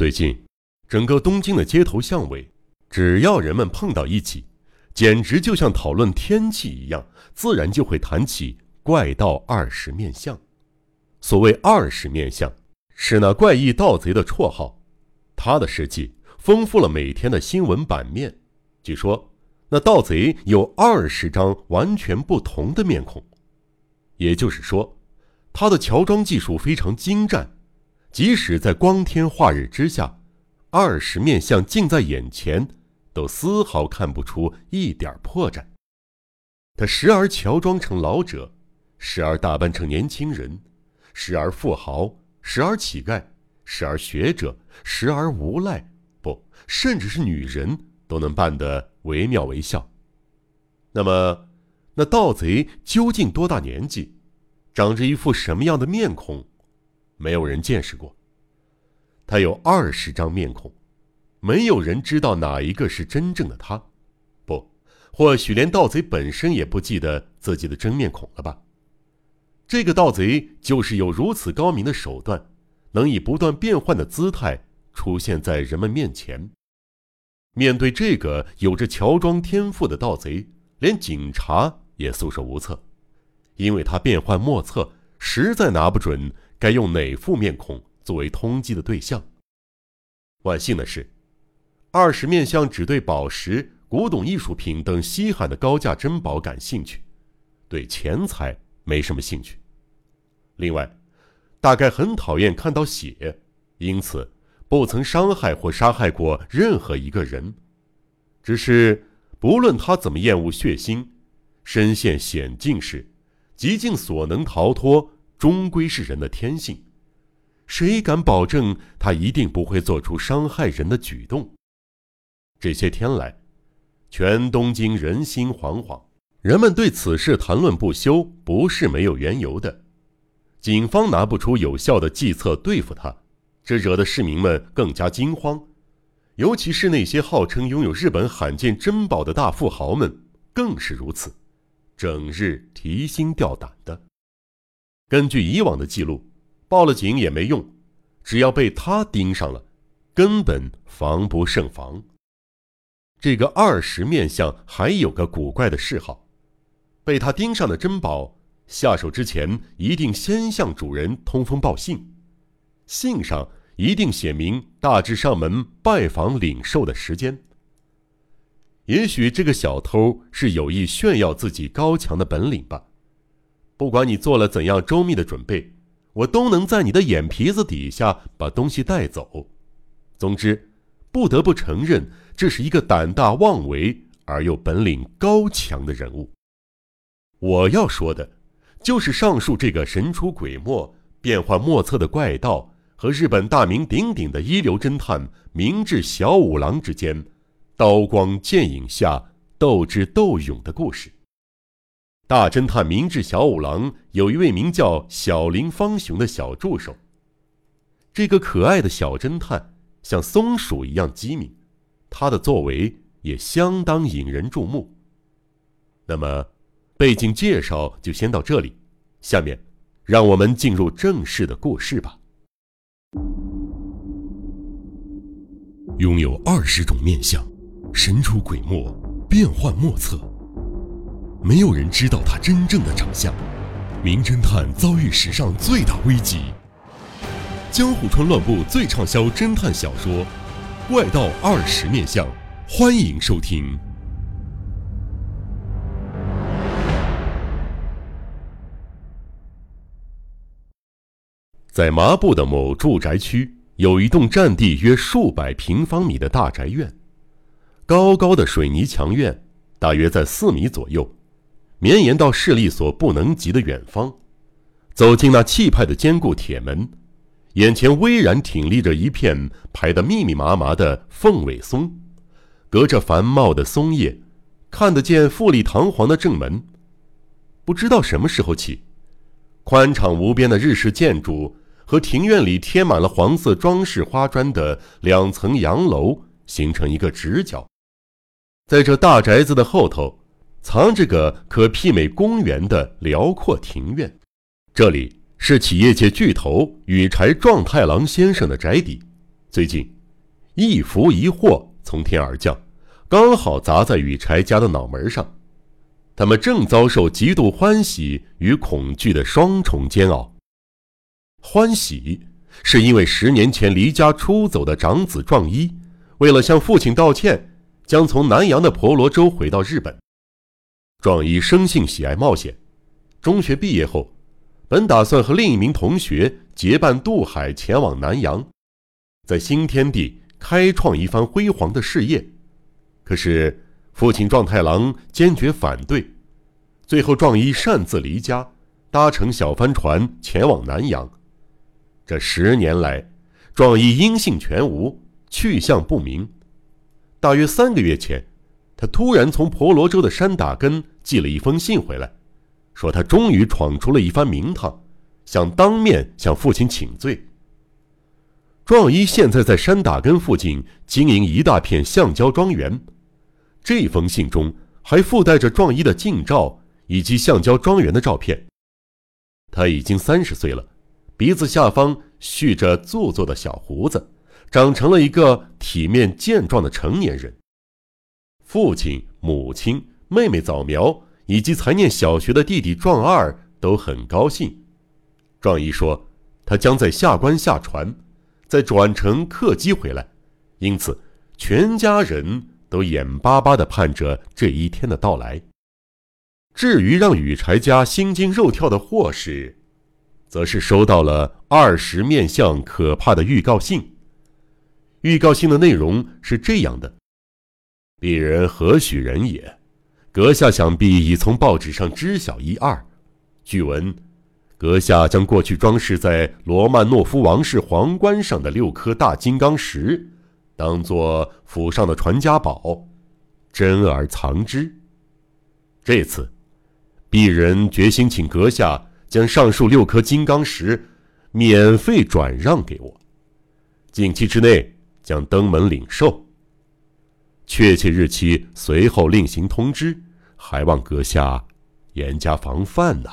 最近，整个东京的街头巷尾，只要人们碰到一起，简直就像讨论天气一样，自然就会谈起怪盗二十面相。所谓二十面相，是那怪异盗贼的绰号，他的事迹丰富了每天的新闻版面。据说，那盗贼有二十张完全不同的面孔，也就是说，他的乔装技术非常精湛。即使在光天化日之下，二十面相近在眼前，都丝毫看不出一点破绽。他时而乔装成老者，时而打扮成年轻人，时而富豪，时而乞丐，时而学者，时而无赖，不，甚至是女人都能扮得惟妙惟肖。那么，那盗贼究竟多大年纪，长着一副什么样的面孔？没有人见识过。他有二十张面孔，没有人知道哪一个是真正的他。不，或许连盗贼本身也不记得自己的真面孔了吧？这个盗贼就是有如此高明的手段，能以不断变换的姿态出现在人们面前。面对这个有着乔装天赋的盗贼，连警察也束手无策，因为他变幻莫测，实在拿不准。该用哪副面孔作为通缉的对象？万幸的是，二十面相只对宝石、古董艺术品等稀罕的高价珍宝感兴趣，对钱财没什么兴趣。另外，大概很讨厌看到血，因此不曾伤害或杀害过任何一个人。只是不论他怎么厌恶血腥，身陷险境时，极尽所能逃脱。终归是人的天性，谁敢保证他一定不会做出伤害人的举动？这些天来，全东京人心惶惶，人们对此事谈论不休，不是没有缘由的。警方拿不出有效的计策对付他，这惹得市民们更加惊慌，尤其是那些号称拥有日本罕见珍宝的大富豪们更是如此，整日提心吊胆的。根据以往的记录，报了警也没用，只要被他盯上了，根本防不胜防。这个二十面相还有个古怪的嗜好，被他盯上的珍宝下手之前，一定先向主人通风报信，信上一定写明大致上门拜访领受的时间。也许这个小偷是有意炫耀自己高强的本领吧。不管你做了怎样周密的准备，我都能在你的眼皮子底下把东西带走。总之，不得不承认，这是一个胆大妄为而又本领高强的人物。我要说的，就是上述这个神出鬼没、变幻莫测的怪盗和日本大名鼎鼎的一流侦探明智小五郎之间，刀光剑影下斗智斗勇的故事。大侦探明智小五郎有一位名叫小林方雄的小助手。这个可爱的小侦探像松鼠一样机敏，他的作为也相当引人注目。那么，背景介绍就先到这里，下面让我们进入正式的故事吧。拥有二十种面相，神出鬼没，变幻莫测。没有人知道他真正的长相，名侦探遭遇史上最大危机。江户川乱步最畅销侦探小说《怪盗二十面相》，欢迎收听。在麻布的某住宅区，有一栋占地约数百平方米的大宅院，高高的水泥墙院，大约在四米左右。绵延到视力所不能及的远方，走进那气派的坚固铁门，眼前巍然挺立着一片排得密密麻麻的凤尾松，隔着繁茂的松叶，看得见富丽堂皇的正门。不知道什么时候起，宽敞无边的日式建筑和庭院里贴满了黄色装饰花砖的两层洋楼形成一个直角，在这大宅子的后头。藏着个可媲美公园的辽阔庭院，这里是企业界巨头羽柴壮太郎先生的宅邸，最近，一福一祸从天而降，刚好砸在羽柴家的脑门上。他们正遭受极度欢喜与恐惧的双重煎熬。欢喜是因为十年前离家出走的长子壮一，为了向父亲道歉，将从南洋的婆罗洲回到日本。壮一生性喜爱冒险，中学毕业后，本打算和另一名同学结伴渡海前往南洋，在新天地开创一番辉煌的事业。可是。父亲壮太郎坚决反对，最后壮一擅自离家，搭乘小帆船前往南洋。这十年来，壮一音信全无，去向不明。大约三个月前，他突然从婆罗洲的山打根寄了一封信回来，说他终于闯出了一番名堂，想当面向父亲请罪。壮一现在在山打根附近经营一大片橡胶庄园。这封信中还附带着壮一的近照以及橡胶庄园的照片。他已经三十岁了，鼻子下方蓄着做作的小胡子，长成了一个体面健壮的成年人。父亲、母亲、妹妹早苗以及才念小学的弟弟壮二都很高兴。壮一说，他将在下关下船，再转乘客机回来，因此全家人。都眼巴巴地盼着这一天的到来。至于让羽柴家心惊肉跳的祸事，则是收到了二十面相可怕的预告信。预告信的内容是这样的：“鄙人何许人也？阁下想必已从报纸上知晓一二。据闻，阁下将过去装饰在罗曼诺夫王室皇冠上的六颗大金刚石。”当做府上的传家宝，珍而藏之。这次，鄙人决心请阁下将上述六颗金刚石免费转让给我，近期之内将登门领受。确切日期随后另行通知，还望阁下严加防范呐。